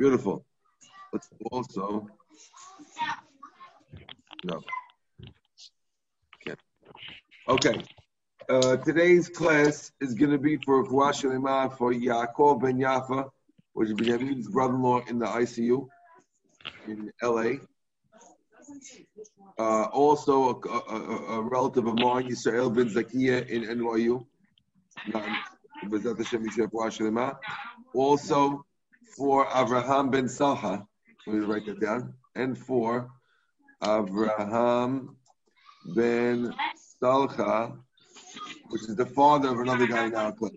Beautiful. Also. No. Okay. Okay. Uh, today's class is going to be for Fuashalima for Yaakov Ben Yafa, which is Benjamin's brother-in-law in the ICU in LA. Uh, also, a, a, a, relative of mine, Yisrael Ben Zakia in NYU. Also, for Avraham Ben Salha, let me write that down, and for Avraham Ben Salha, which is the father of another guy in our class.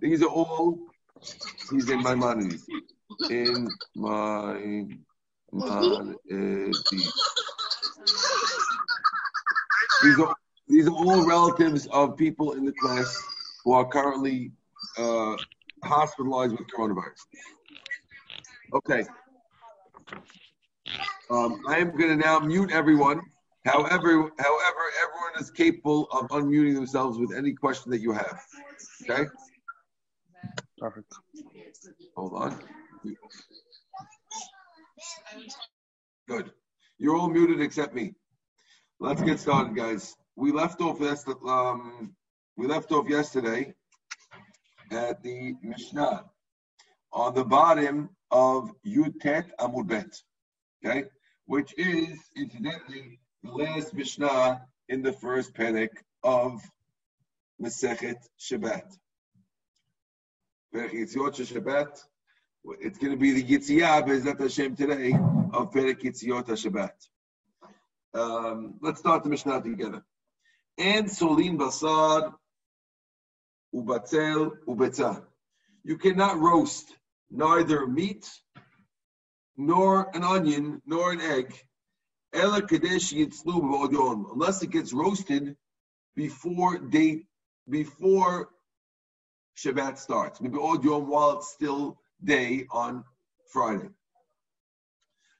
These are all, he's in Maimonides. In my Maimonides. These are, these are all relatives of people in the class who are currently uh, hospitalized with coronavirus. Okay. Um, I am going to now mute everyone. However, however, everyone is capable of unmuting themselves with any question that you have. Okay. Perfect. Hold on. Good. You're all muted except me. Let's get started, guys. We left off. Um, we left off yesterday at the Mishnah on the bottom of Yutet Amud Bet, okay, which is incidentally the last Mishnah in the first Perek of Masechet Shabbat. Shabbat. It's going to be the Yitziyah Bezat Hashem today of Perek Yitziot Shabbat. Um, let's start the Mishnah together. And Solin Basar Ubatzel Ubetza. You cannot roast neither meat nor an onion nor an egg unless it gets roasted before date before Shabbat starts. Maybe Yom while it's still day on Friday.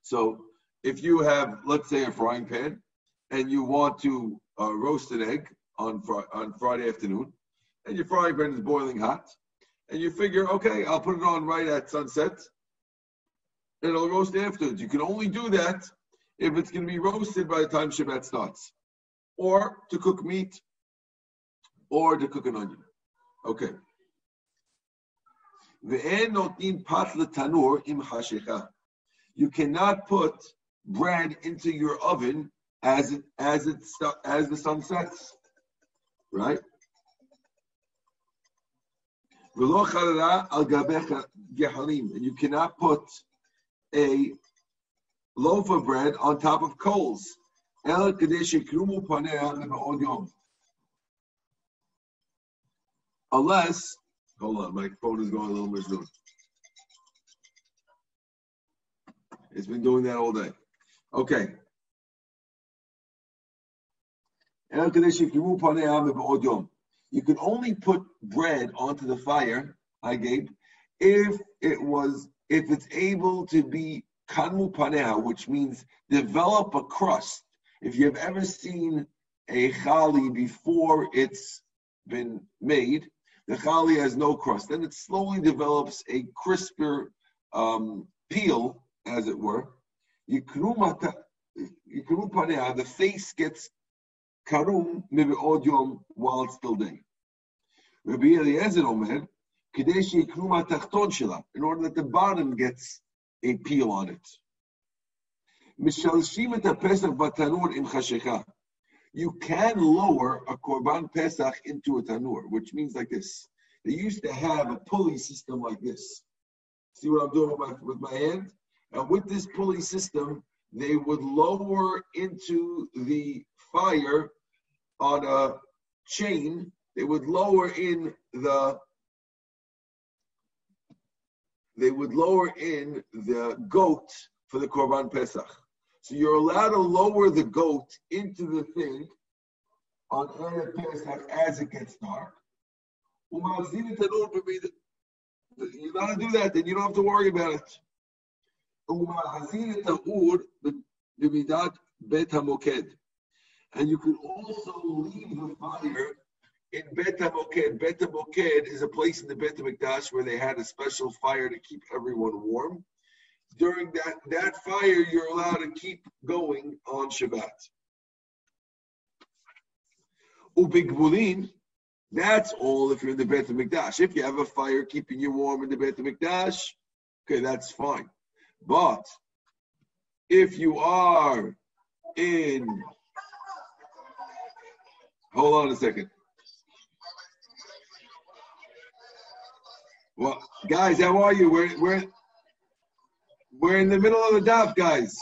So if you have, let's say, a frying pan and you want to uh, roast an egg on fr- on Friday afternoon, and your frying pan is boiling hot, and you figure, okay, I'll put it on right at sunset, and it'll roast afterwards. You can only do that if it's going to be roasted by the time Shabbat starts, or to cook meat, or to cook an onion. Okay. You cannot put bread into your oven as it as it as the sun sets, right? And you cannot put a loaf of bread on top of coals. Unless, hold on, my phone is going a little bit It's been doing that all day. Okay. You can only put bread onto the fire, I gave, if it was if it's able to be kanmu paneha, which means develop a crust. If you've ever seen a chali before it's been made, the chali has no crust. Then it slowly develops a crisper um, peel, as it were. Yikru the face gets karum maybe yom while still day. Rabbi Eliezer Omer, kadeshi yikru tachton shela, in order that the bottom gets a peel on it. Mishalshim et pesach batanur im chashecha. You can lower a korban pesach into a tanur, which means like this. They used to have a pulley system like this. See what I'm doing with my, with my hand? And with this pulley system, they would lower into the fire on a chain. They would lower in the they would lower in the goat for the Korban Pesach. So you're allowed to lower the goat into the thing on Erev Pesach as it gets dark. You're allowed to do that, then you don't have to worry about it. And you can also leave the fire in Bet HaMoked. Bet HaMoked is a place in the Bet HaMikdash where they had a special fire to keep everyone warm. during that, that fire, you're allowed to keep going on Shabbat. Ubigbulin, that's all if you're in the Beit HaMikdash. If you have a fire keeping you warm in the Beit HaMikdash, okay, that's fine. But if you are in, hold on a second. Well, guys, how are you? We're we're we're in the middle of the daf, guys.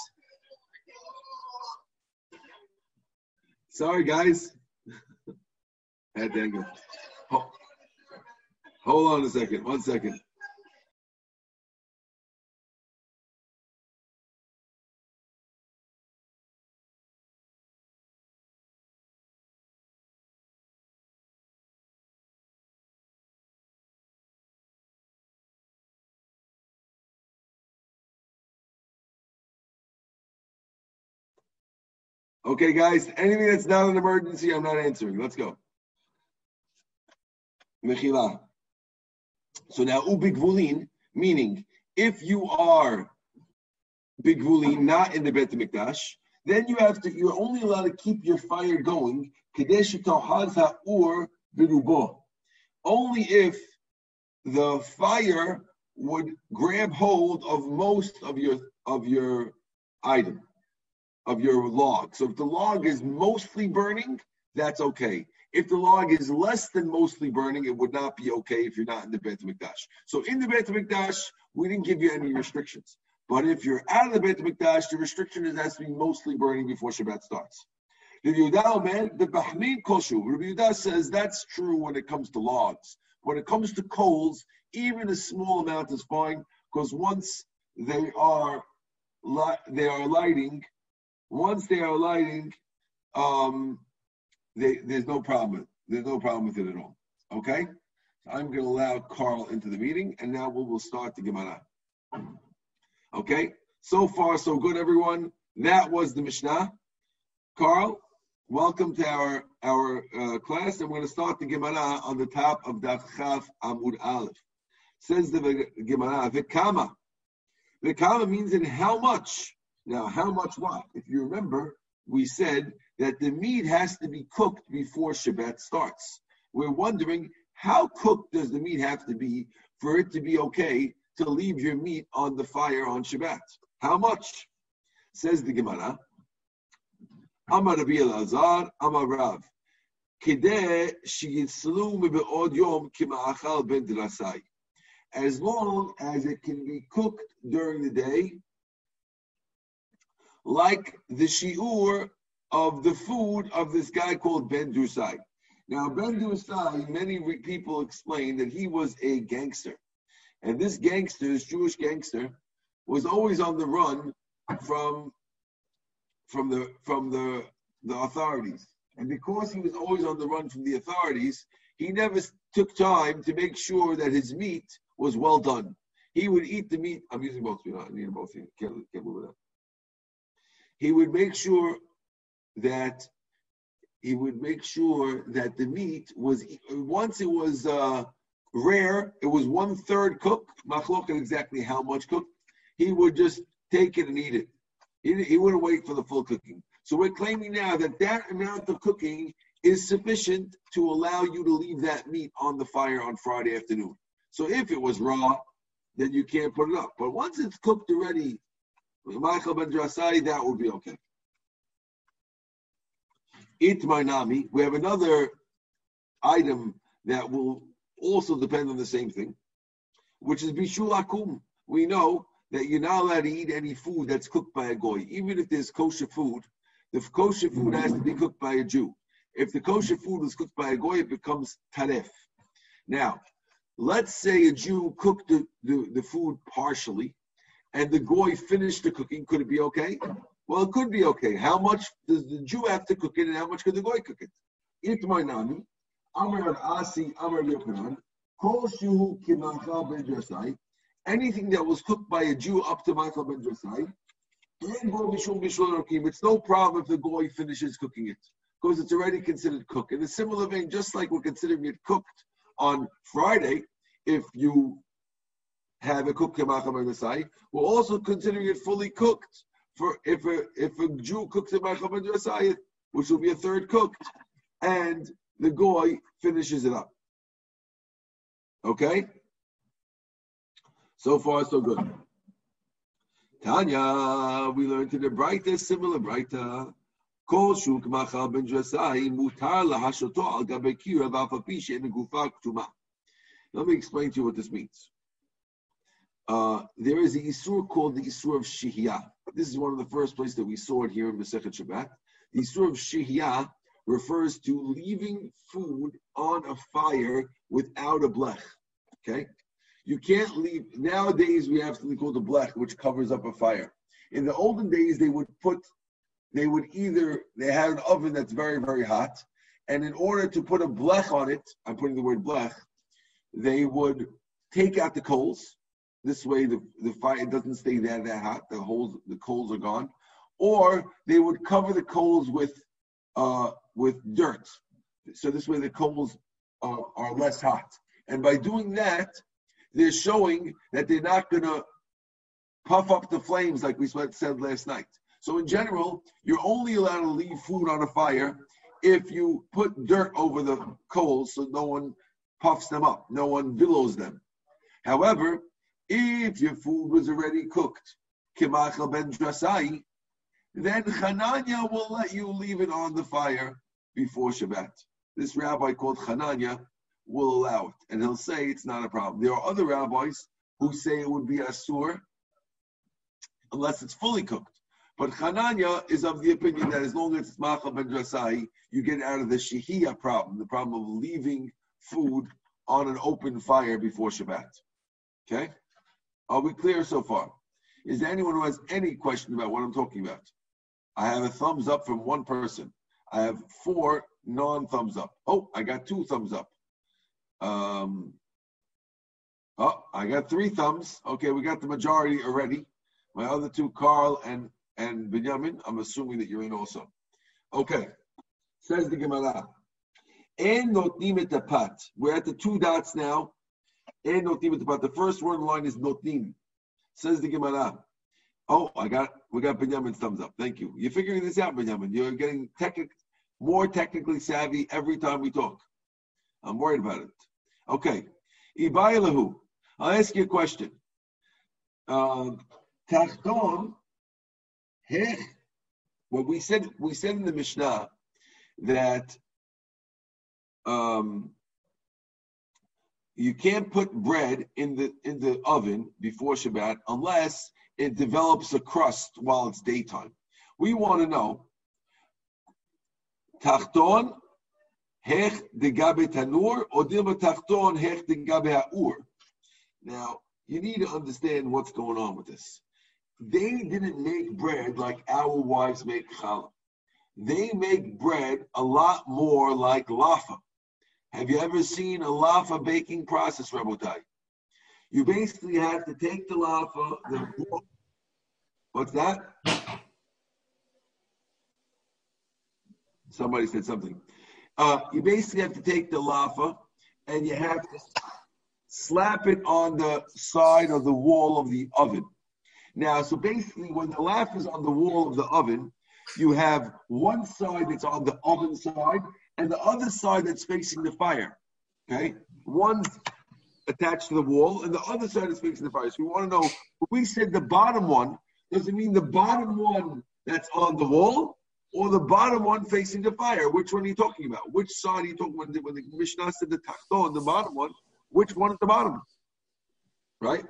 Sorry, guys. Had to go. Hold on a second. One second. Okay, guys, anything that's not an emergency, I'm not answering. Let's go. Mechila. So now, ubigvulin, meaning if you are bigvulin, not in the Bet Mikdash, then you have to, you're only allowed to keep your fire going, or birubo. Only if the fire would grab hold of most of your of your item of your log. So if the log is mostly burning, that's okay. If the log is less than mostly burning, it would not be okay if you're not in the Beit HaMikdash. So in the Beit HaMikdash, we didn't give you any restrictions. But if you're out of the Beit HaMikdash, the restriction is has to be mostly burning before Shabbat starts. Rabbi Yehuda, man, the Bahmin Koshu. Rabbi says that's true when it comes to logs. When it comes to coals, even a small amount is fine because once they are they are lighting, once they are lighting, um, they, there's no problem. There's no problem with it at all. Okay? So I'm going to allow Carl into the meeting, and now we will start the Gemara. Okay? So far, so good, everyone. That was the Mishnah. Carl, welcome to our our uh, class, and we're going to start the Gemara on the top of Daf Amud Aleph. Says the Gemara, Vikama. Vikama means in how much. Now, how much what? If you remember, we said that the meat has to be cooked before Shabbat starts. We're wondering how cooked does the meat have to be for it to be okay to leave your meat on the fire on Shabbat? How much? Says the Gemara. Amar Rabbi Elazar, Amar Rav. As long as it can be cooked during the day like the shiur of the food of this guy called Ben Dusai. Now, Ben Dusai, many people explain that he was a gangster. And this gangster, this Jewish gangster, was always on the run from, from, the, from the, the authorities. And because he was always on the run from the authorities, he never took time to make sure that his meat was well done. He would eat the meat. I'm using both. Know, I need both. Can't, can't move it up he would make sure that he would make sure that the meat was once it was uh, rare, it was one third cooked, machloket exactly how much cooked. He would just take it and eat it. He, he wouldn't wait for the full cooking. So we're claiming now that that amount of cooking is sufficient to allow you to leave that meat on the fire on Friday afternoon. So if it was raw, then you can't put it up. But once it's cooked already Machal ben Drasai, that would be okay. Itmarnami, we have another item that will also depend on the same thing, which is bishul akum. We know that you're not allowed to eat any food that's cooked by a goy, even if there's kosher food. The kosher food has to be cooked by a Jew. If the kosher food is cooked by a goy, it becomes taref. Now, let's say a Jew cooked the, the, the food partially, and the goy finished the cooking, could it be okay? Well, it could be okay. How much does the Jew have to cook it, and how much could the goy cook it? Itmainami, Amar Asi, Amar Yochanan, Kol Shuhu Kimachal Ben Drasai, anything that was cooked by a Jew up to Machal Ben Drasai, it's no problem if the goy finishes cooking it, because it's already considered cooked. In a similar vein, just like we're considering it cooked on Friday, if you have a cooked side we're also considering it fully cooked. For if a if a Jew cooks a macham which will be a third cooked, and the goy finishes it up. Okay. So far, so good. Tanya, we learned in the Braita, similar Braita. Let me explain to you what this means. Uh, there is a Isur called the Isur of Shihya. This is one of the first places that we saw it here in Masechet Shabbat. The Isur of Shihya refers to leaving food on a fire without a blech. Okay? You can't leave, nowadays we have something called a blech, which covers up a fire. In the olden days, they would put they would either they had an oven that's very very hot, and in order to put a blech on it, I'm putting the word blech, they would take out the coals. This way, the, the fire doesn't stay there that hot. The holes, the coals are gone, or they would cover the coals with uh, with dirt. So this way, the coals are, are less hot. And by doing that, they're showing that they're not going to puff up the flames like we said last night. So in general, you're only allowed to leave food on a fire if you put dirt over the coals so no one puffs them up, no one billows them. However, if your food was already cooked, kimachal ben drasai, then Hananya will let you leave it on the fire before Shabbat. This rabbi called Hananya will allow it, and he'll say it's not a problem. There are other rabbis who say it would be asur unless it's fully cooked. But Hananya is of the opinion that as long as it's Machal ben Drasai, you get out of the Shihiyah problem, the problem of leaving food on an open fire before Shabbat. Okay? Are we clear so far? Is there anyone who has any question about what I'm talking about? I have a thumbs up from one person. I have four non thumbs up. Oh, I got two thumbs up. Um, oh, I got three thumbs. Okay, we got the majority already. My other two, Carl and and Binyamin, I'm assuming that you're in also. Okay. Says the Gemara. Et pat. We're at the two dots now. Notnim et pat. The first word line is notnim. Says the Gemara. Oh, I got we got Binyamin's thumbs up. Thank you. You're figuring this out, Benjamin. You're getting technic, more technically savvy every time we talk. I'm worried about it. Okay. Ibayalahu. I'll ask you a question. Um, Tachton well, we said we said in the Mishnah that um, you can't put bread in the in the oven before Shabbat unless it develops a crust while it's daytime. We want to know tachton hech de gabe tanur or tachton hech de gabe ha'ur. Now you need to understand what's going on with this they didn't make bread like our wives make challah. They make bread a lot more like lafa. Have you ever seen a lafa baking process, Rabotai? You basically have to take the lafa, the what's that? Somebody said something. Uh, you basically have to take the lafa and you have to slap it on the side of the wall of the oven. Now, so basically, when the laugh is on the wall of the oven, you have one side that's on the oven side and the other side that's facing the fire. Okay? One's attached to the wall and the other side is facing the fire. So we want to know, we said the bottom one, does it mean the bottom one that's on the wall or the bottom one facing the fire? Which one are you talking about? Which side are you talking about? When the Mishnah said the tachton, the bottom one, which one at the bottom? Right?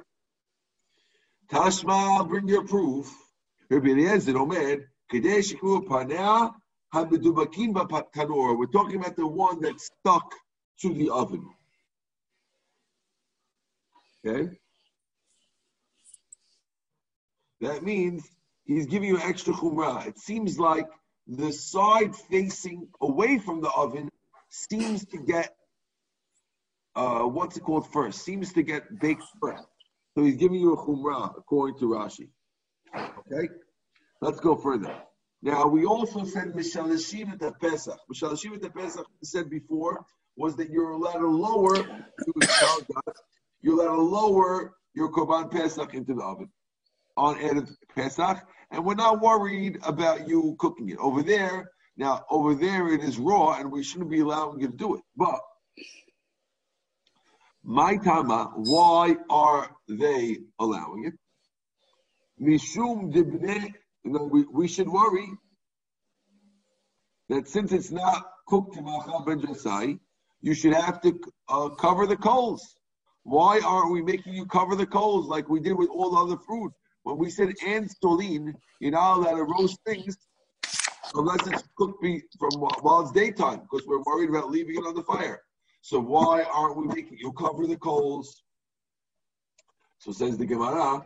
Tashma, bring your proof. Rabbi Eliezer Omer, Kadesh Panea We're talking about the one that's stuck to the oven. Okay? That means he's giving you extra chumrah. It seems like the side facing away from the oven seems to get uh, what's it called first? Seems to get baked first. So he's giving you a chumrah according to Rashi. Okay, let's go further. Now we also said mishalashim at Pesach. Mishalashim at Pesach said before was that you're allowed to lower you're allowed to lower your Korban Pesach into the oven on Erev Pesach, and we're not worried about you cooking it. Over there, now, over there it is raw, and we shouldn't be allowing you to do it. But, my Tama, why are they allowing it? Mishum you know, we, we should worry that since it's not cooked ben Josai, you should have to uh, cover the coals. Why aren't we making you cover the coals like we did with all the other fruit? When we said and stolin, you're not allowed to roast things unless it's cooked be, from while it's daytime, because we're worried about leaving it on the fire. So why aren't we making you cover the coals? So says the Gemara,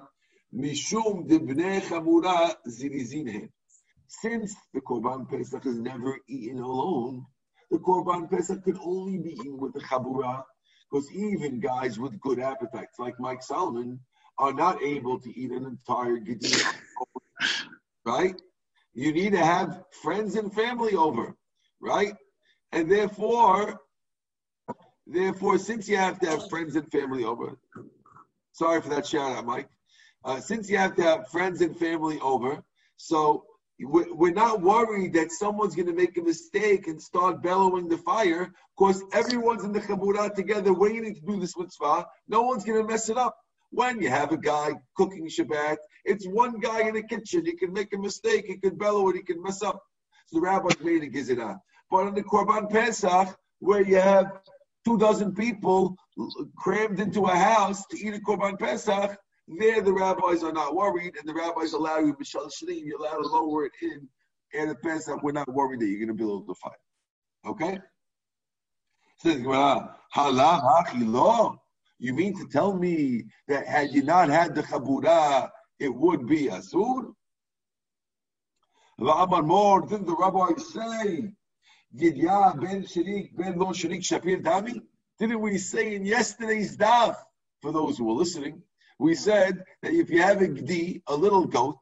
Mishum chamura Since the Korban Pesach is never eaten alone, the Korban Pesach could only be eaten with the Chabura, because even guys with good appetites, like Mike Solomon, are not able to eat an entire Gedina. right? You need to have friends and family over, right? And therefore, therefore, since you have to have friends and family over, sorry for that shout out, Mike. Uh, since you have to have friends and family over, so we're not worried that someone's going to make a mistake and start bellowing the fire because everyone's in the Chabura together waiting to do this mitzvah. No one's going to mess it up. When you have a guy cooking Shabbat, it's one guy in the kitchen. He can make a mistake. He can bellow it. He can mess up. So the rabbi made a gizirah. But in the Korban Pesach, where you have two dozen people crammed into a house to eat a Korban Pesach, there, the rabbis are not worried, and the rabbis allow you, you're allowed to lower it in, and at Pesach, we're not worried that you're going to build the fire. Okay? Says Halah You mean to tell me that had you not had the Chabura, it would be Asur? Amar more, didn't the rabbis say, Gidya ben Sharik ben Lo Sharik Shapir Dami? Didn't we say in yesterday's daf, for those who were listening, we said that if you have a gdi, a little goat,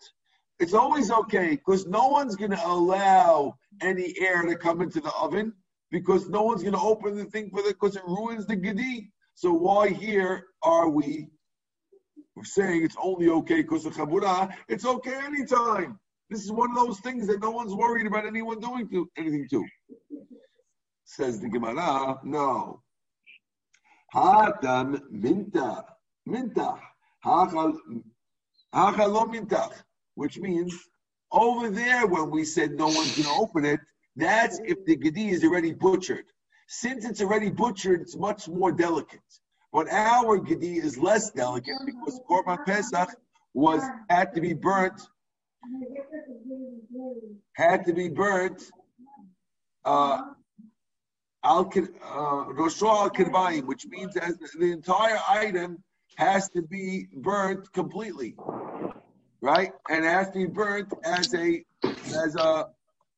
it's always okay because no one's going to allow any air to come into the oven because no one's going to open the thing for it because it ruins the gedi. So why here are we saying it's only okay because of chabura? It's okay anytime. This is one of those things that no one's worried about anyone doing to anything to. Says the Gemara, no. Hatam minta, minta which means over there when we said no one's going to open it, that's if the gedi is already butchered. Since it's already butchered, it's much more delicate. But our gedi is less delicate because Korban Pesach was had to be burnt, had to be burnt. Uh, al uh, which means as the entire item has to be burnt completely, right? And it has to be burnt as a as a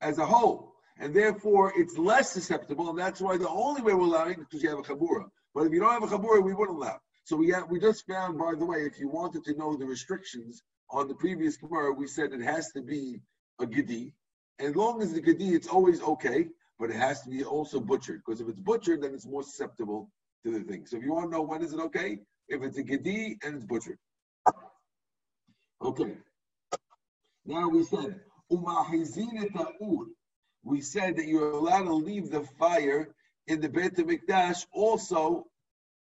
as a whole, and therefore it's less susceptible. And that's why the only way we're allowing is because you have a chabura. But if you don't have a chabura, we wouldn't allow. So we have, we just found, by the way, if you wanted to know the restrictions on the previous Gemara, we said it has to be a gedi. As long as the gedi, it's always okay, but it has to be also butchered. Because if it's butchered, then it's more susceptible to the thing. So if you want to know when is it okay, if it's a gedi and it's butchered. Okay. Now we said, we said that you're allowed to leave the fire in the Beit HaMikdash also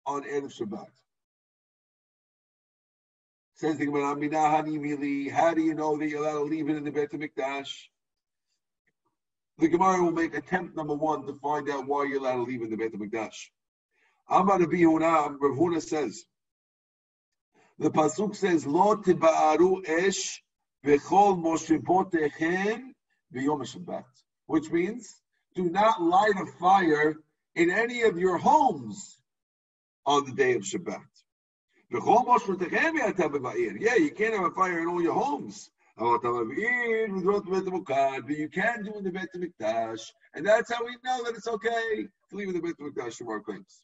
on Erev Shabbat. Says the Gemara, how do you know that you're allowed to leave it in the Beit HaMikdash? The Gemara will make attempt number one to find out why you're allowed to leave in the Beit HaMikdash. Amar Rabbi Huna, Rav Huna says, the pasuk says, "Lo tibaaru esh v'chol moshibotechem v'yom Shabbat," which means, do not light a fire in any of your homes on the day of Shabbat. Yeah, you can't have a fire in all your homes. But you can do in the Beit HaMikdash, and that's how we know that it's okay to leave in the Beit HaMikdash from our claims.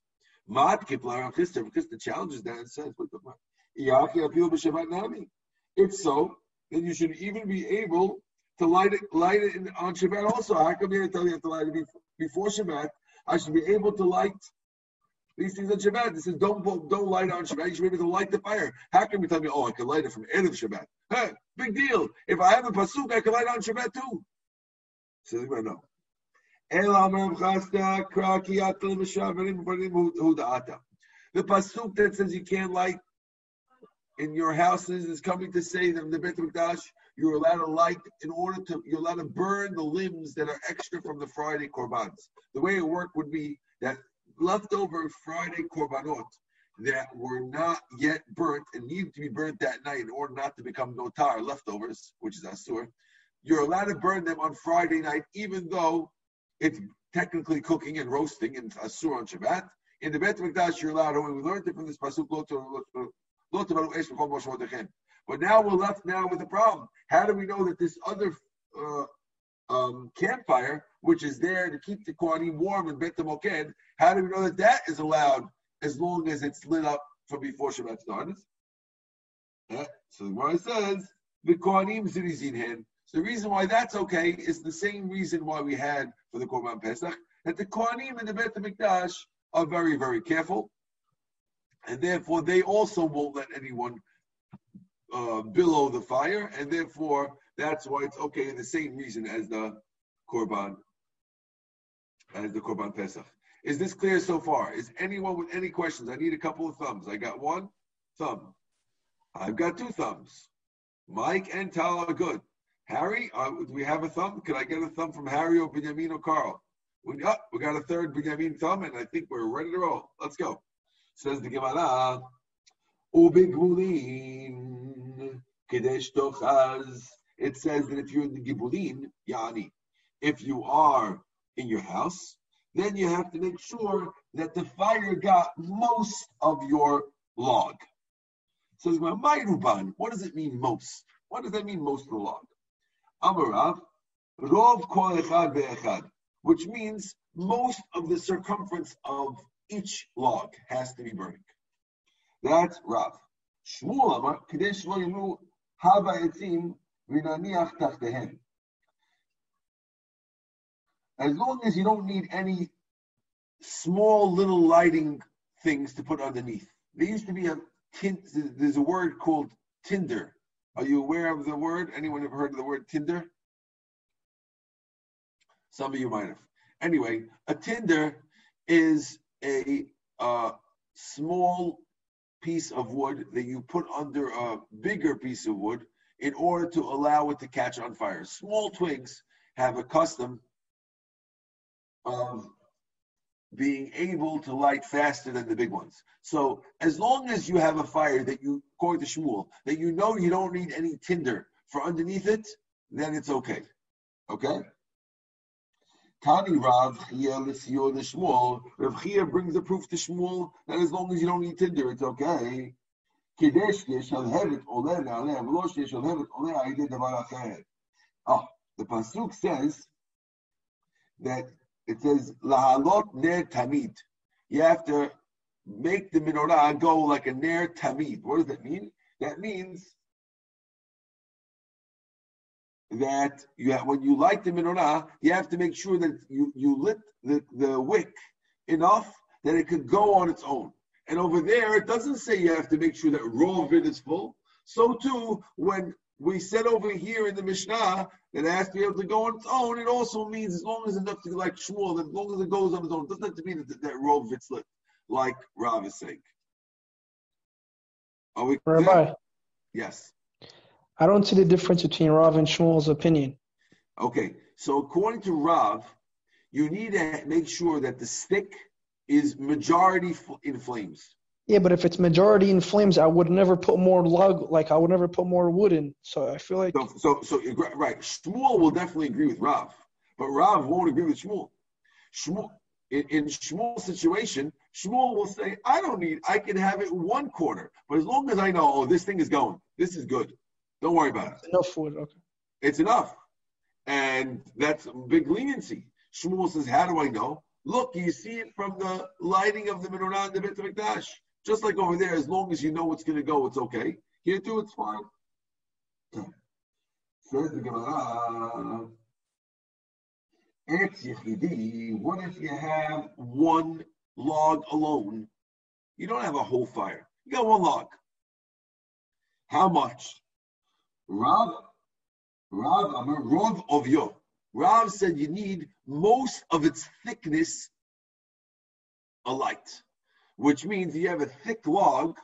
Mat Kiplar Chisda, because the challenges that it says, if so, then you should even be able to light it, light it in, on Shabbat also. How come you tell you have to light it before Shabbat? I should be able to light these things on Shabbat. This is don't don't light on Shabbat. You should be able to light the fire. How can you tell me, oh, I can light it from Erev Shabbat? Hey, big deal. If I have a pasuk, I can light on Shabbat too. So they're no. The pasuk that says you can't light in your houses is coming to say that in the Beit Mikdash you're allowed to light in order to you're allowed to burn the limbs that are extra from the Friday korbans. The way it worked would be that leftover Friday korbanot that were not yet burnt and needed to be burnt that night in order not to become notar leftovers, which is asur. You're allowed to burn them on Friday night, even though it's technically cooking and roasting and asur on Shabbat. In the Beit Mikdash, you're allowed. We learned it from this pasuk. But now we're left now with a problem. How do we know that this other uh, um, campfire, which is there to keep the Kohanim warm in Bet Moked, how do we know that that is allowed as long as it's lit up from before Shabbat starts? Yeah. So the Gemara says the Kohanim Zirizin So the reason why that's okay is the same reason why we had for the Korban Pesach that the Kohanim and the Bet Mikdash are very very careful, and therefore they also won't let anyone uh, below the fire, and therefore that's why it's okay. The same reason as the korban, as the korban pesach. Is this clear so far? Is anyone with any questions? I need a couple of thumbs. I got one thumb. I've got two thumbs. Mike and Tal are good. Harry, uh, do we have a thumb? Can I get a thumb from Harry or Benjamin or Carl? We, oh, we got a third Benjamin thumb, and I think we're ready to roll. Let's go. Says the Gemara, Ubigulin Kedesh Tochaz. It says that if you're in the Gibulin, Yani, if you are in your house, then you have to make sure that the fire got most of your log. So my. What does it mean most? What does that mean most of the log? Amarav, Rov Kol Echad Be'echad, which means most of the circumference of each log has to be burning. That's Rav. Shmuel Amar, Kadesh Lo Yamu Hava Etzim V'naniach Tachtehem. As long as you don't need any small little lighting things to put underneath. There used to be a there's a word called tinder. Are you aware of the word? Anyone ever heard of the word tinder? Some of you might have. Anyway, a tinder is a uh, small piece of wood that you put under a bigger piece of wood in order to allow it to catch on fire. Small twigs have a custom of being able to light faster than the big ones. So as long as you have a fire that you, according to Shmuel, that you know you don't need any tinder for underneath it, then it's okay. Okay? Tani Rav Shmuel. Rav Chia brings the proof to Shmuel that as long as you don't need Tinder, it's okay. Ah, the pasuk says that it says lahalot ner tamid. You have to make the menorah go like a ner tamid. What does that mean? That means that you have, when you light the menorah, you have to make sure that you, you lit the, the wick enough that it could go on its own. And over there, it doesn't say you have to make sure that raw of it is full. So too, when we said over here in the Mishnah that it has to be able to go on its own, it also means as long as enough to like Shmuel, as long as it goes on its own, it doesn't have to mean that, that it's lit, like Rav is saying. Are we Rabbi? Yes. I don't see the difference between Rav and Shmuel's opinion. Okay, so according to Rav, you need to make sure that the stick is majority in flames. Yeah, but if it's majority in flames, I would never put more lug, like I would never put more wood in. So I feel like. So, so, so right, Shmuel will definitely agree with Rav, but Rav won't agree with Shmuel. Shmuel, in, in Shmuel's situation, Shmuel will say, I don't need, I can have it one quarter, but as long as I know, oh, this thing is going, this is good. Don't worry about it. Enough food, okay. It's enough. And that's big leniency. Shmuel says, How do I know? Look, you see it from the lighting of the menorah in the Beit HaMikdash. Just like over there, as long as you know what's going to go, it's okay. Here too, it's fine. Says the Gemara, what if you have one log alone, you don't have a whole fire. You got one log. How much? Rav, Rav, Rav of Yo. Rav said you need most of its thickness alight, which means you have a thick log.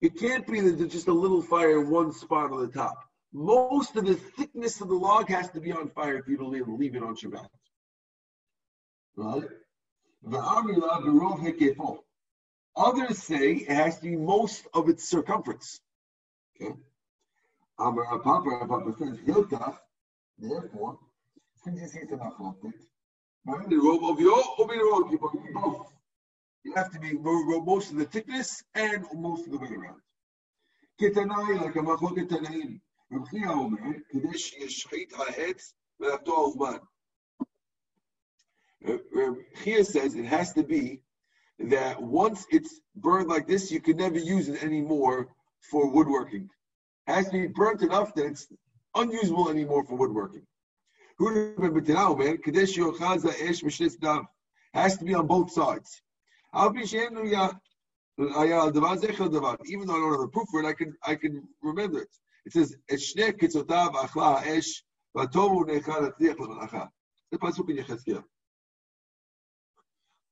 It can't be that there's just a little fire in one spot on the top. Most of the thickness of the log has to be on fire for you to leave, it on Shabbat. Right? Others say it has to be most of its circumference. Okay. Amar says, therefore, since you see it's of it, the robe of your or the robe, you both. You have to be most of the thickness and most of the way around. Ketanai, like a machoket tanaim. Rav Chia Omer, Kadesh Yeshchit Ha'etz V'Ato Ahman. Uh, Rav Chia says it has to be that once it's burned like this, you can never use it anymore for woodworking. It has to be burnt enough that it's unusable anymore for woodworking. Has to be on both sides. Oh, oh, Even though I don't have a proof for it, I can I can remember it. It says, "Eshne kitzotav achla ha'esh v'atovu necha latzliach l'malacha." The pasuk in.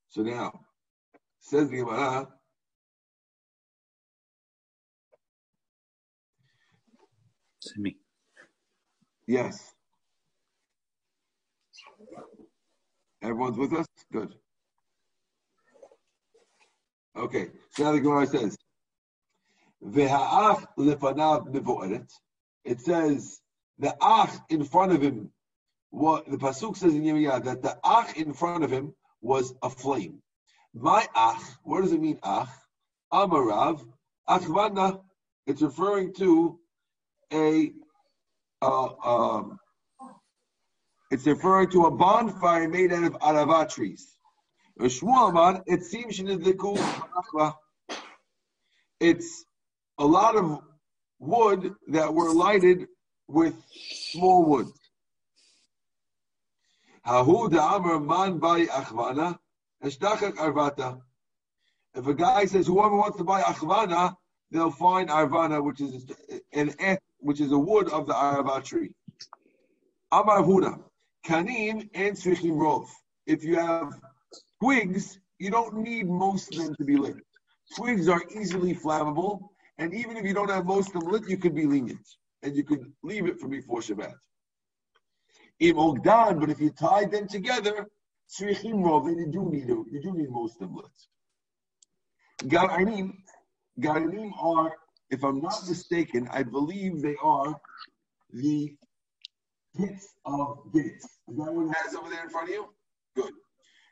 So now, says the Gemara, me. Yes. Everyone's with us? Good. Okay, so now the Gemara says, V'ha'ach lefanav mevo'eret. It says, the ach in front of him, what the Pasuk says in Yirmiyah, that the ach in front of him was a flame. My ach, what does it mean, ach? Amarav, achvana. It's referring to a, uh, um, it's referring to a bonfire made out of arava trees. It seems it's a lot of wood that were lighted with small wood. If a guy says whoever wants to buy achvana, they'll find arvana, which is an which is a wood of the arava tree. Amar Huda, kanim and rov. If you have twigs, you don't need most of them to be lit. Twigs are easily flammable, and even if you don't have most of them lit, you could be lenient and you could leave it for before Shabbat. Im ogdan, but if you tie them together, tzrichim you do need you do need most of them lit. Garanim, garanim are, if I'm not mistaken, I believe they are the pits of dates. Is that what has over there in front of you? Good.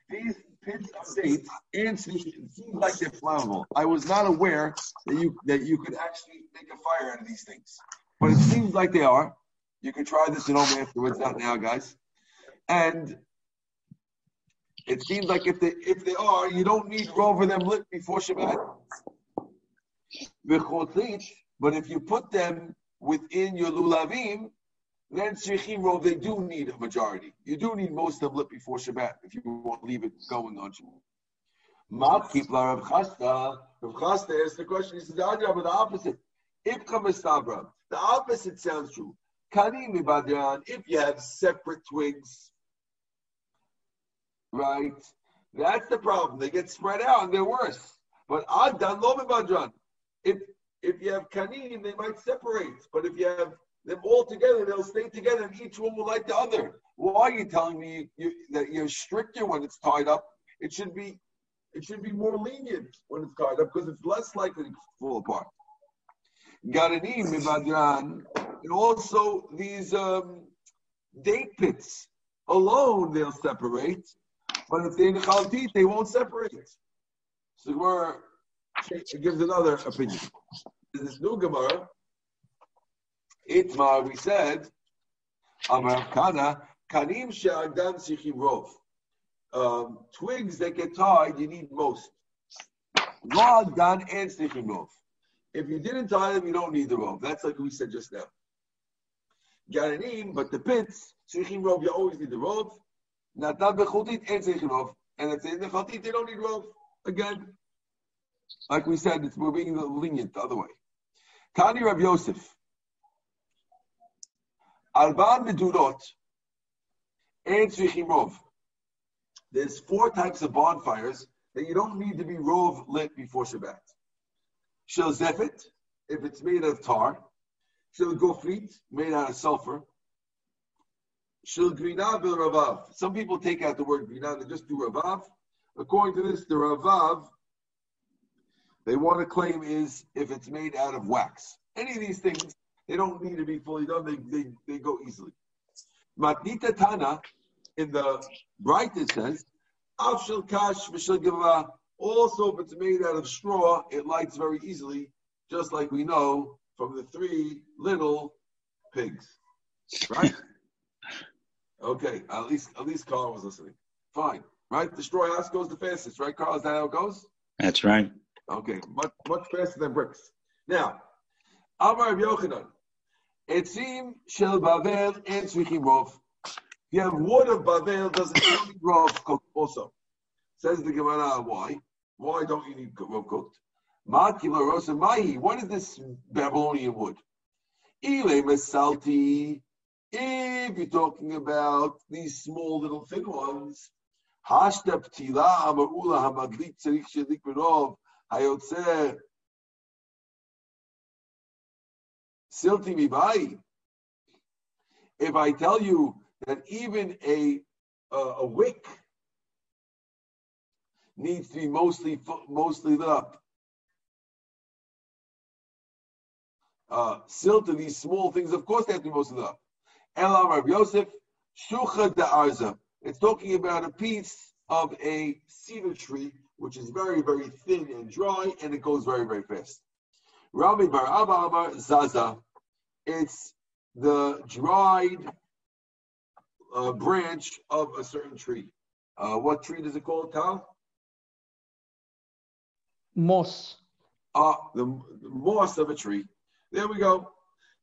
These and seem like they're flammable. I was not aware that you that you could actually make a fire out of these things, but it seems like they are. You can try this at home afterwards, not now, guys. And it seems like if they if they are, you don't need to over them lit before Shabbat. But if you put them within your lulavim, then Rov, they do need a majority. You do need most of them before Shabbat if you want to leave it going on Shabbat. Ma'kipla Rav Chisda. Rav Chisda asks the question, he says, but the opposite. Ipcha Mestabra. The opposite sounds true. Kanim Ibadran, if you have separate twigs, right? That's the problem. They get spread out and they're worse. But Adan Lo. If if you have kanim, they might separate. But if you have them all together, they'll stay together, and each one will like the other. Why are you telling me you, that you're stricter when it's tied up? It should be, it should be more lenient when it's tied up because it's less likely to fall apart. Garanim Mibadran, and also these um, date pits alone they'll separate, but if they're in chaltit, they won't separate. So Gemara gives another opinion. This new Gemara Itmar, we said, Amar Kana, Kanim She'agdan Sichim Rov. Um, twigs that get tied, you need most. Log dan and Sichim Rov. If you didn't tie them, you don't need the rov. That's like we said just now. Garanim, but the pits, Sichim Rov, you always need the rov. Natan Bechutit and Sichim Rov. And they're in the Chaltit, they don't need Rov. Again, like we said, it's, we're being lenient the other way. Kani Rav Yosef. And Rov. There's four types of bonfires that you don't need to be Rov lit before Shabbat. Shel Zefet, if it's made of tar. Shel Gofrit, made out of sulfur. Shel Grina Ravav. Some people take out the word Grina, they just do Ravav. According to this, the Ravav, they want to claim is if it's made out of wax. Any of these things, they don't need to be fully done, they, they, they go easily. Matnita Tana, in the Braita it says, Afshel Kash Vishel Also, if it's made out of straw, it lights very easily, just like we know from the three little pigs. Right? okay, at least at least Carl was listening. Fine. Right? The straw house goes the fastest, right, Carl? Is that how it goes? That's right. Okay, much much faster than bricks. Now, Amar Yochanan. Seems Shel Bavel and Tzrichim Rov. You have wood of Bavel doesn't need Rov cooked also. Says the Gemara, why? Why don't you need Rov cooked? Makila Rosa Mahi. What is this Babylonian wood? Ile Mesalti. If you're talking about these small little thin ones, Hashta Ptila Amarula Hamadlik Tzarich Shelik Rov Hayotze Silti Mibai. If I tell you that even a a, a wick needs to be mostly mostly lit up. Uh, silt of these small things, of course, they have to be mostly lit up. Elam Rav Yosef, Shucha de Arza. It's talking about a piece of a cedar tree, which is very, very thin and dry, and it goes very, very fast. Rabbi Bar Abba Zaza. It's the dried uh, branch of a certain tree. Uh, what tree does it call, Tal? Moss. Uh, the, the moss of a tree. There we go.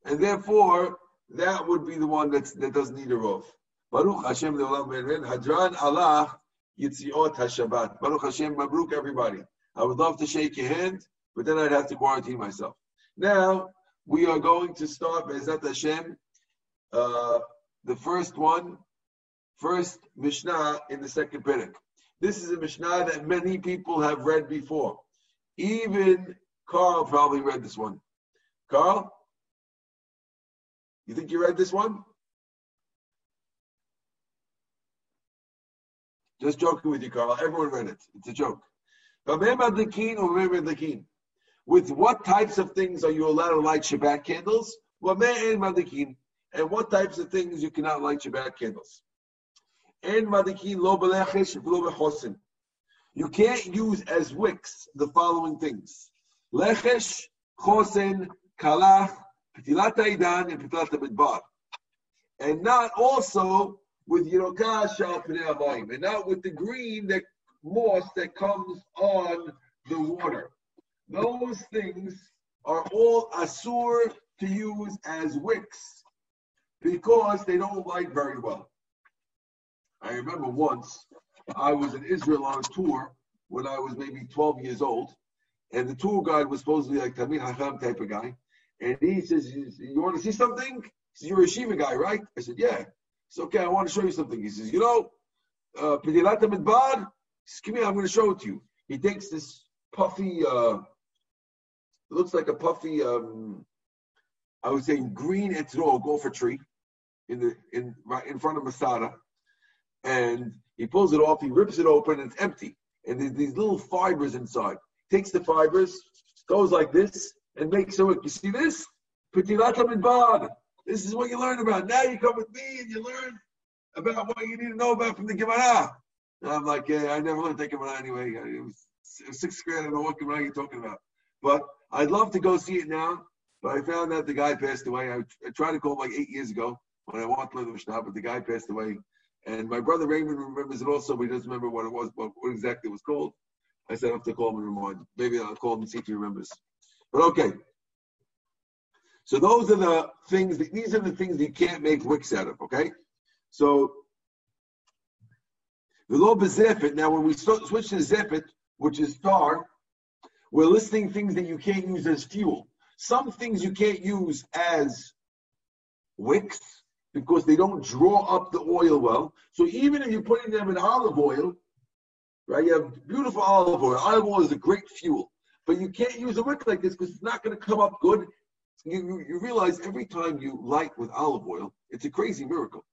And therefore, that would be the one that's, that doesn't need a roof. Baruch Hashem Le'olam Be'emen, Hadran Allah Yitziot HaShabbat. Baruch Hashem, Mabruk everybody. I would love to shake your hand, but then I'd have to quarantine myself. Now, we are going to start Be'ezat Hashem, uh, the first one, first Mishnah in the second Perek. This is a Mishnah that many people have read before. Even Carl probably read this one. Carl? You think you read this one? Just joking with you, Carl. Everyone read it. It's a joke. With what types of things are you allowed to light Shabbat candles? And what types of things you cannot light Shabbat candles? You can't use as wicks the following things. Lechesh, chosen, kalach, petilat aidan, and petilat midbar. And not also with Yerokah Shal and not with the green that moss that comes on the water. Those things are all asur to use as wicks because they don't light very well. I remember once I was in Israel on a tour when I was maybe 12 years old, and the tour guide was supposed to be like Tamid Hacham type of guy, and he says, "You want to see something?" He says, "You're a Shiva guy, right?" I said, "Yeah." So okay, I want to show you something. He says, "You know, uh, Pedilat Midbar." He says, "Come here, I'm going to show it to you." He takes this puffy, uh, it looks like a puffy, um, I would say green etrog, gopher tree, in the in right in front of Masada, and he pulls it off. He rips it open, and it's empty, and there's these little fibers inside. Takes the fibers, goes like this, and makes it. You see this? This is what you learn about. Now you come with me and you learn about what you need to know about from the Gemara. And I'm like, yeah, I never learned that Gemara anyway. It was sixth grade. I don't know what Gemara you're talking about. But I'd love to go see it now. But I found out the guy passed away. I, I tried to call him like eight years ago when I wanted to the Mishnah, but the guy passed away. And my brother Raymond remembers it also, but he doesn't remember what it was, what, what exactly it was called. I said I have to call him and remind. Maybe I'll call him and see if he remembers. But okay. So those are the things. That, these are the things you can't make wicks out of. Okay. So The low bezefet. Now, when we switch to zefet, which is tar, we're listing things that you can't use as fuel. Some things you can't use as wicks because they don't draw up the oil well. So even if you're putting them in olive oil, right? You have beautiful olive oil. Olive oil is a great fuel, but you can't use a wick like this because it's not going to come up good. You, you, realize every time you light with olive oil, it's a crazy miracle.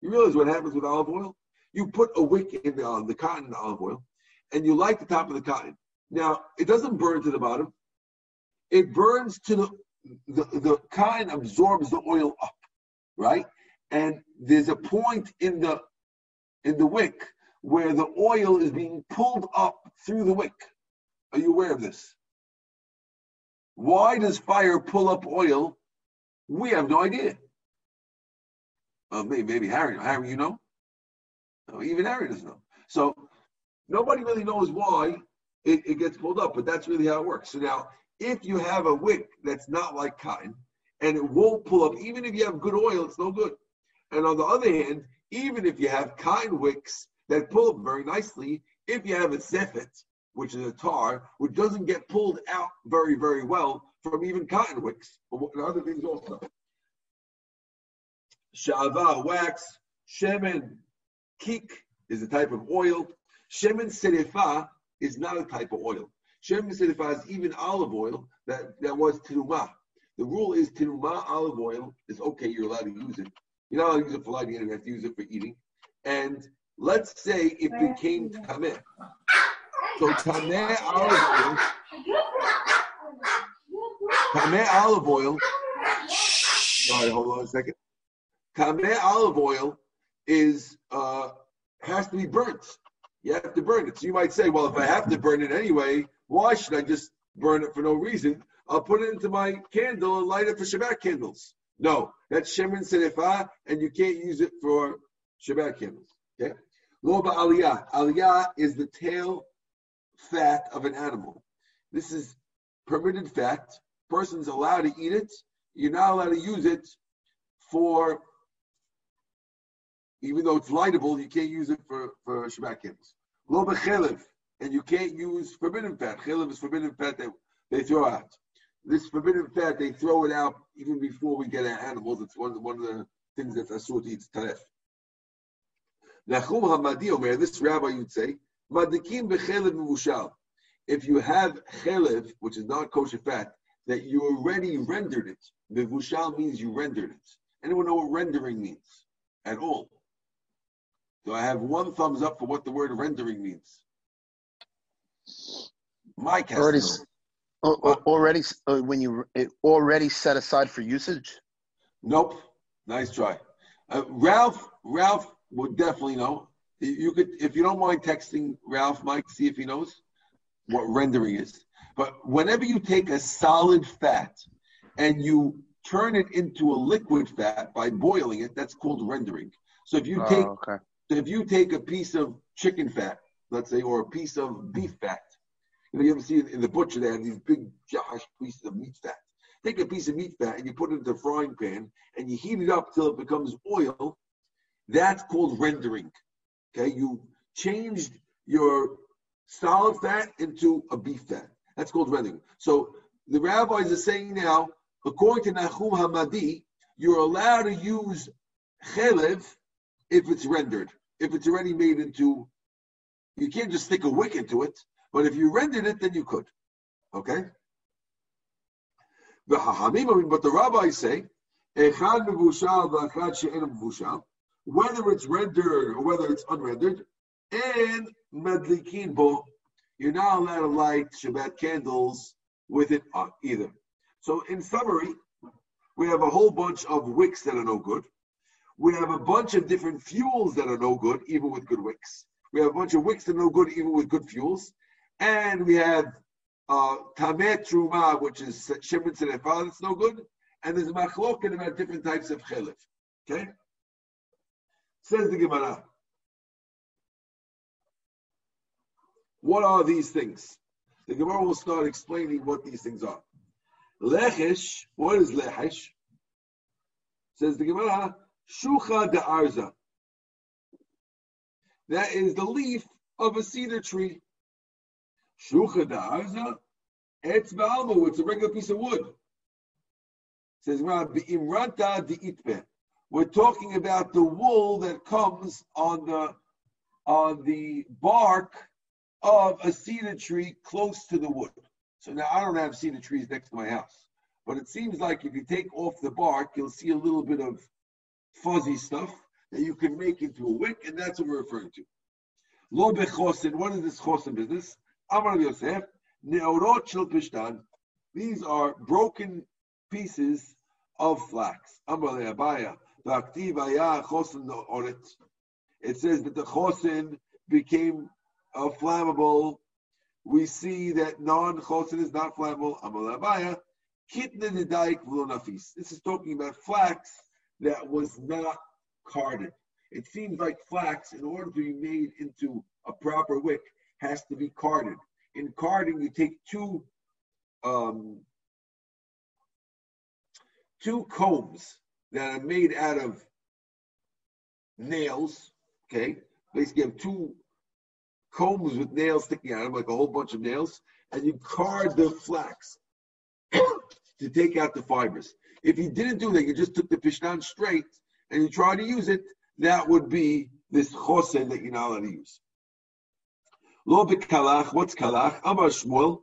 You realize what happens with olive oil? You put a wick in the, uh, the cotton olive oil, and you light the top of the cotton. Now it doesn't burn to the bottom; it burns to the the, the cotton absorbs the oil up, right? And there's a point in the in the wick where the oil is being pulled up through the wick. Are you aware of this? Why does fire pull up oil? We have no idea. Uh, maybe, maybe Harry. Harry, you know? No, even Harry doesn't know. So nobody really knows why it, it gets pulled up, but that's really how it works. So now, if you have a wick that's not like cotton and it won't pull up, even if you have good oil, it's no good. And on the other hand, even if you have cotton wicks that pull up very nicely, if you have a sefet, which is a tar, which doesn't get pulled out very, very well from even cotton wicks, and other things also. Shava, wax, shemen, kik is a type of oil. Shemen serifa is not a type of oil. Serifa is even olive oil that, that was tinuma. The rule is tinuma olive oil is okay, you're allowed to use it. You're not allowed to use it for lighting, you have to use it for eating. And let's say it became tameh. So tameh olive oil, tameh olive oil. Sorry, hold on a second. Tameh olive oil is uh, has to be burnt. You have to burn it. So you might say, well, if I have to burn it anyway, why should I just burn it for no reason? I'll put it into my candle and light it for Shabbat candles. No, that's Shemin Serifah, and you can't use it for Shabbat candles. Okay? Loba aliyah. Aliyah is the tail fat of an animal. This is permitted fat. Person's allowed to eat it. You're not allowed to use it for, even though it's lightable, you can't use it for, for Shabbat candles. Loba chelev. And you can't use forbidden fat. Chelev is forbidden fat that they throw out. This forbidden fat, they throw it out even before we get our animals. It's one, one of the things that Asur to eat taref. Nachum Hamadi Omer, this rabbi would say, Madikim b'chelev muvushal. If you have chelev, which is not kosher fat, that you already rendered it. Mivushal means you rendered it. Anyone know what rendering means at all? Do I have one thumbs up for what the word rendering means? Mike has Already, uh, uh, already, uh, when you it already set aside for usage. Nope. Nice try. Uh, Ralph, Ralph would definitely know. You- You could, if you don't mind texting Ralph, Mike, see if he knows what rendering is. But whenever you take a solid fat and you turn it into a liquid fat by boiling it, that's called rendering. So if you Oh, take, okay. If you take a piece of chicken fat, let's say, or a piece of beef fat, you know, you ever see in the butcher they have these big josh pieces of meat fat. Take a piece of meat fat and you put it into a frying pan and you heat it up till it becomes oil. That's called rendering. Okay, you changed your solid fat into a beef fat. That's called rendering. So the rabbis are saying now, according to Nahum Hamadi, you're allowed to use chelev if it's rendered, if it's already made into. You can't just stick a wick into it, but if you rendered it, then you could. Okay. But the rabbis say, whether it's rendered or whether it's unrendered, and medlikin bo, you're not allowed to light Shabbat candles with it uh, either. So, in summary, we have a whole bunch of wicks that are no good. We have a bunch of different fuels that are no good, even with good wicks. We have a bunch of wicks that are no good, even with good fuels. And we have uh, Truma, which is Shemin father, that's no good. And there's Machlokin about different types of Chelif. Okay? Says the Gemara. What are these things? The Gemara will start explaining what these things are. Lechesh, what is Lechesh? Says the Gemara, Shucha de Arza. That is the leaf of a cedar tree. Shucha da'arza, etz ba'almo, it's a regular piece of wood. Says Rabbi Imrata itbe. We're talking about the wool that comes on the on the bark of a cedar tree close to the wood. So now I don't have cedar trees next to my house, but it seems like if you take off the bark, you'll see a little bit of fuzzy stuff that you can make into a wick, and that's what we're referring to. Lo bechosin, what is this chosin business? Amar Yosef, neorot shel pishtan. These are broken pieces of flax. Amar Abaya, v'aktiv chosin oret. It says that the chosin became uh, flammable. We see that non-chosin is not flammable. Amar Abaya, kitne nedaik nafis. This is talking about flax that was not carded. It seems like flax, in order to be made into a proper wick, has to be carded. In carding, you take two um, two combs that are made out of nails. Okay, basically, you have two combs with nails sticking out of them, like a whole bunch of nails, and you card the flax to take out the fibers. If you didn't do that, you just took the pishtan straight and you try to use it, that would be this chosen that you're not allowed to use. Lo kalach, what's kalach? Amar Shmuel,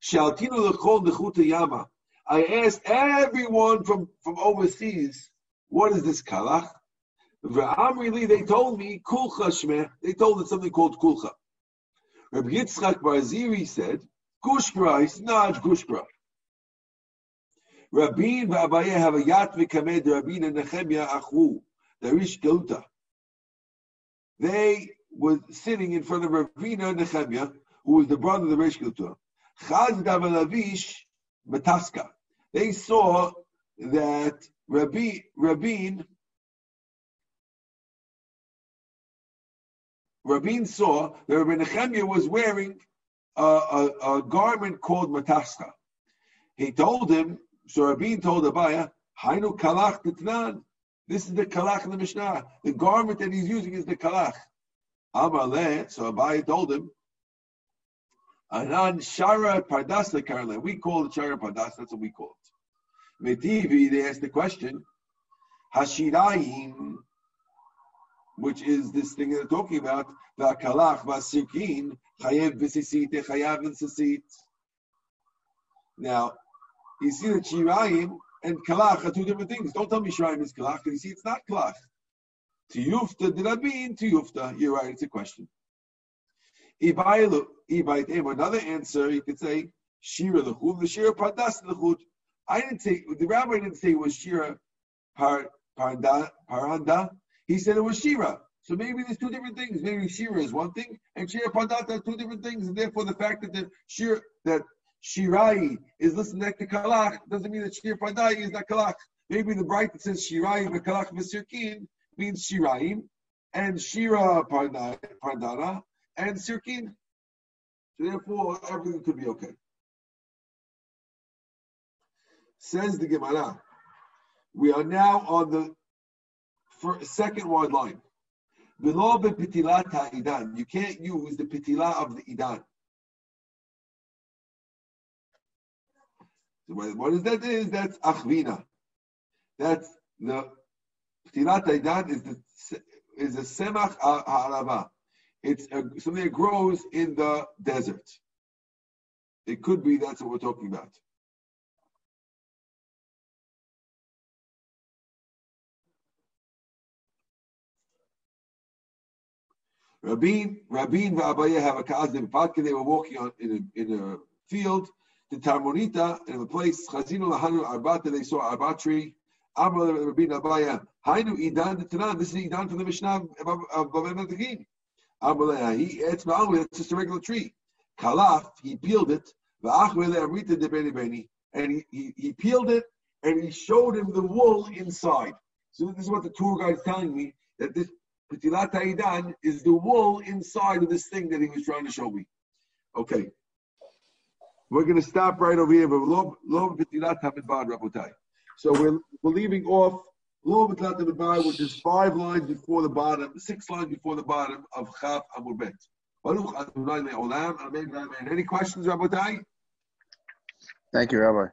shaltinu lechol nechuta yama. I asked everyone from, from overseas, what is this kalach? Amrili, they told me, kulcha shmeh. They told it something called kulcha. Rabbi Yitzchak Barziri said. He said, no, it's gushbra. Rabin v'Abaye have a yat v'kamed Rabin and Nehemiah achu, the Rish Gilta. They were sitting in front of Rabina Nehemiah, who was the brother of the Rish Gilta. Chaz Davalavish Mataska. They saw that Rabbi, Rabin saw that Rabbi Nehemiah was wearing a, a, a garment called Mataska. He told him, so Rabin told Abaya, Hainu kalach titnan. This is the kalach in the Mishnah. The garment that he's using is the kalach. Amaleh, so Abaya told him, Anan shara pardas lekarle. We call it shara pardas. That's what we call it. Metivi, they asked the question, Hashirayim, which is this thing they're talking about, kalach vasikin chayev b'sisit chayav b'sisit. Now, you see that Shirayim and Kalach are two different things. Don't tell me Shirayim is Kalach, because you see it's not Kalach. Tiyufta did I mean Tiyufta? You're right, it's a question. Another answer, you could say Shira Lechud, the Shira Pardas Lechud. I didn't say, the rabbi didn't say it was Shira par, parda, Paranda. He said it was Shira. So maybe there's two different things. Maybe Shira is one thing, and Shira Pardat are two different things, and therefore the fact that the Shira that Shirai is listening to Kalach doesn't mean that Shir Padai is not Kalach. Maybe the Braita that says Shirai Kalach V'Sirkin means Shiraim and Shira Pardana and Sirkin. So therefore, everything could be okay. Says the Gemara. We are now on the second wide line. You can't use the pitilah of the idan. What is that? Is that's achvina. That's the ptilat aidan is the is a semach ha'arava. It's a, something that grows in the desert. It could be that's what we're talking about. Rabin, Rabin and Abaye have a kazdim They were walking on in a, in a field the Tarmonita in the place Chazinu Lahanu Arbata, they saw Arbat tree. Amr Rabbi Abaya, Hainu Idan the Tanan. This is Idan from the Mishnah of Bavim Tegin. Amr he it's it's just a regular tree. Kalaf, he peeled it. Amrita de Beni Beni, and he, he, he peeled it and he showed him the wool inside. So this is what the tour guide is telling me that this Petilat Idan is the wool inside of this thing that he was trying to show me. Okay. We're going to stop right over here. So we're, we're leaving off Lo B'Tlat B'Bai, which is five lines before the bottom, six lines before the bottom of Chaf Amud Bet. Baruch Adonai Le'olam. Amen. Amen. Any questions, Rabotai? Thank you, Rabbi.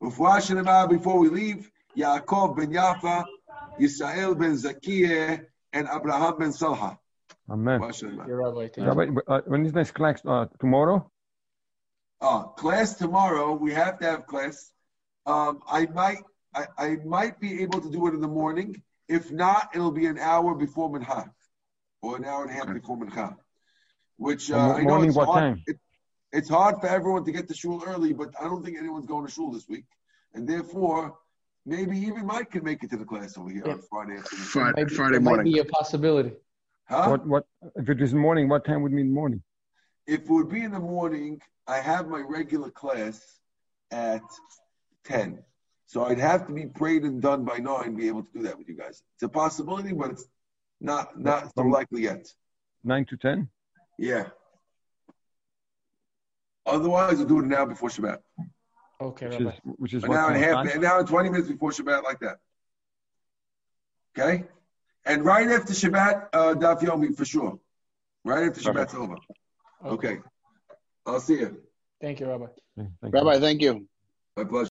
Before before we leave, Yaakov ben Yafa, Yisrael ben Zakiyeh, and Abraham ben Salha. Amen. Before Hashem. Your rabbi. Thank you. Rabbi, uh, when is next class? Uh, tomorrow? Uh, class tomorrow. We have to have class. Um, I might, I, I might be able to do it in the morning. If not, it'll be an hour before Mincha, or an hour and a half before Mincha. Which uh, Mo- I know morning, it's what hard. time? It, it's hard for everyone to get to shul early, but I don't think anyone's going to shul this week, and therefore, maybe even Mike can make it to the class over here on Friday afternoon. Friday, Might Friday it might morning. be a possibility. Huh? What? What? If it is morning, what time would mean morning? If it would be in the morning, I have my regular class at 10. So I'd have to be prayed and done by 9 be able to do that with you guys. It's a possibility, but it's not not so likely yet. Nine to ten. Yeah. Otherwise, we'll do it now before Shabbat. Okay, Which Rabbi. is which is An hour and a half, time? an hour and 20 minutes before Shabbat, like that. Okay? And right after Shabbat, uh, Daf Yomi for sure. Right after Shabbat's over. Okay. I'll see you. Thank you, Rabbi. Okay, thank you. Rabbi, thank you. My pleasure.